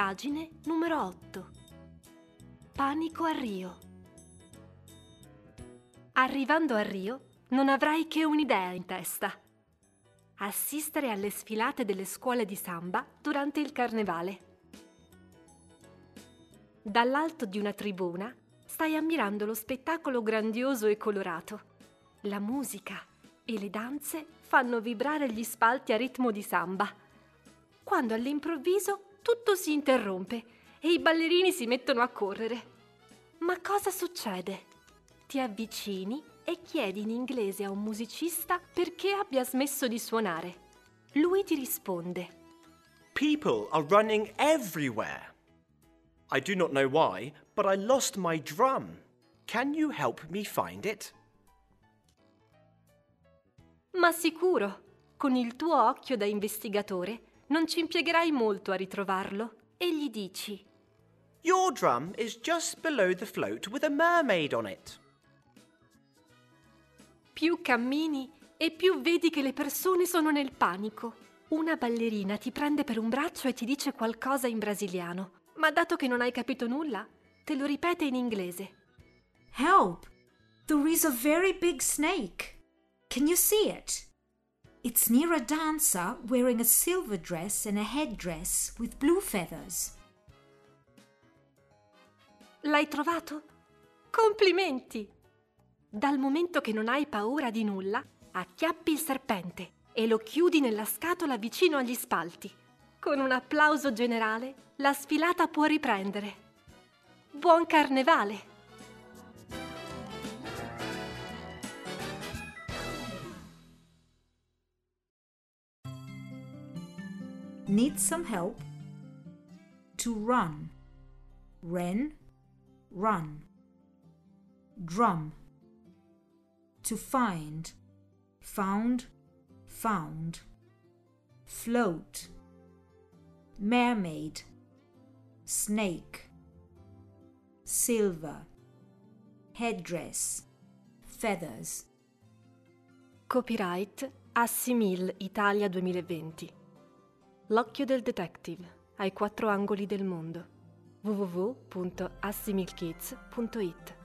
Indagine numero 8. Panico a Rio. Arrivando a Rio, non avrai che un'idea in testa. Assistere alle sfilate delle scuole di samba durante il carnevale. Dall'alto di una tribuna stai ammirando lo spettacolo grandioso e colorato. La musica e le danze fanno vibrare gli spalti a ritmo di samba. Quando all'improvviso tutto si interrompe e i ballerini si mettono a correre. Ma cosa succede? Ti avvicini e chiedi in inglese a un musicista perché abbia smesso di suonare. Lui ti risponde. People are running everywhere. I do not know why, but I lost my drum. Can you help me find it? Ma sicuro, con il tuo occhio da investigatore, non ci impiegherai molto a ritrovarlo e gli dici Your drum is just below the float with a mermaid on it. Più cammini e più vedi che le persone sono nel panico. Una ballerina ti prende per un braccio e ti dice qualcosa in brasiliano, ma dato che non hai capito nulla, te lo ripete in inglese. Help! There is a very big snake. Can you see it? It's near a dancer wearing a silver dress and a headdress with blue feathers. L'hai trovato? Complimenti! Dal momento che non hai paura di nulla, acchiappi il serpente e lo chiudi nella scatola vicino agli spalti. Con un applauso generale, la sfilata può riprendere. Buon carnevale! Need some help? To run. Ren, run. Drum. To find. Found, found. Float. Mermaid. Snake. Silver. Headdress. Feathers. Copyright Assimil Italia 2020. L'occhio del detective ai quattro angoli del mondo. www.assimilkids.it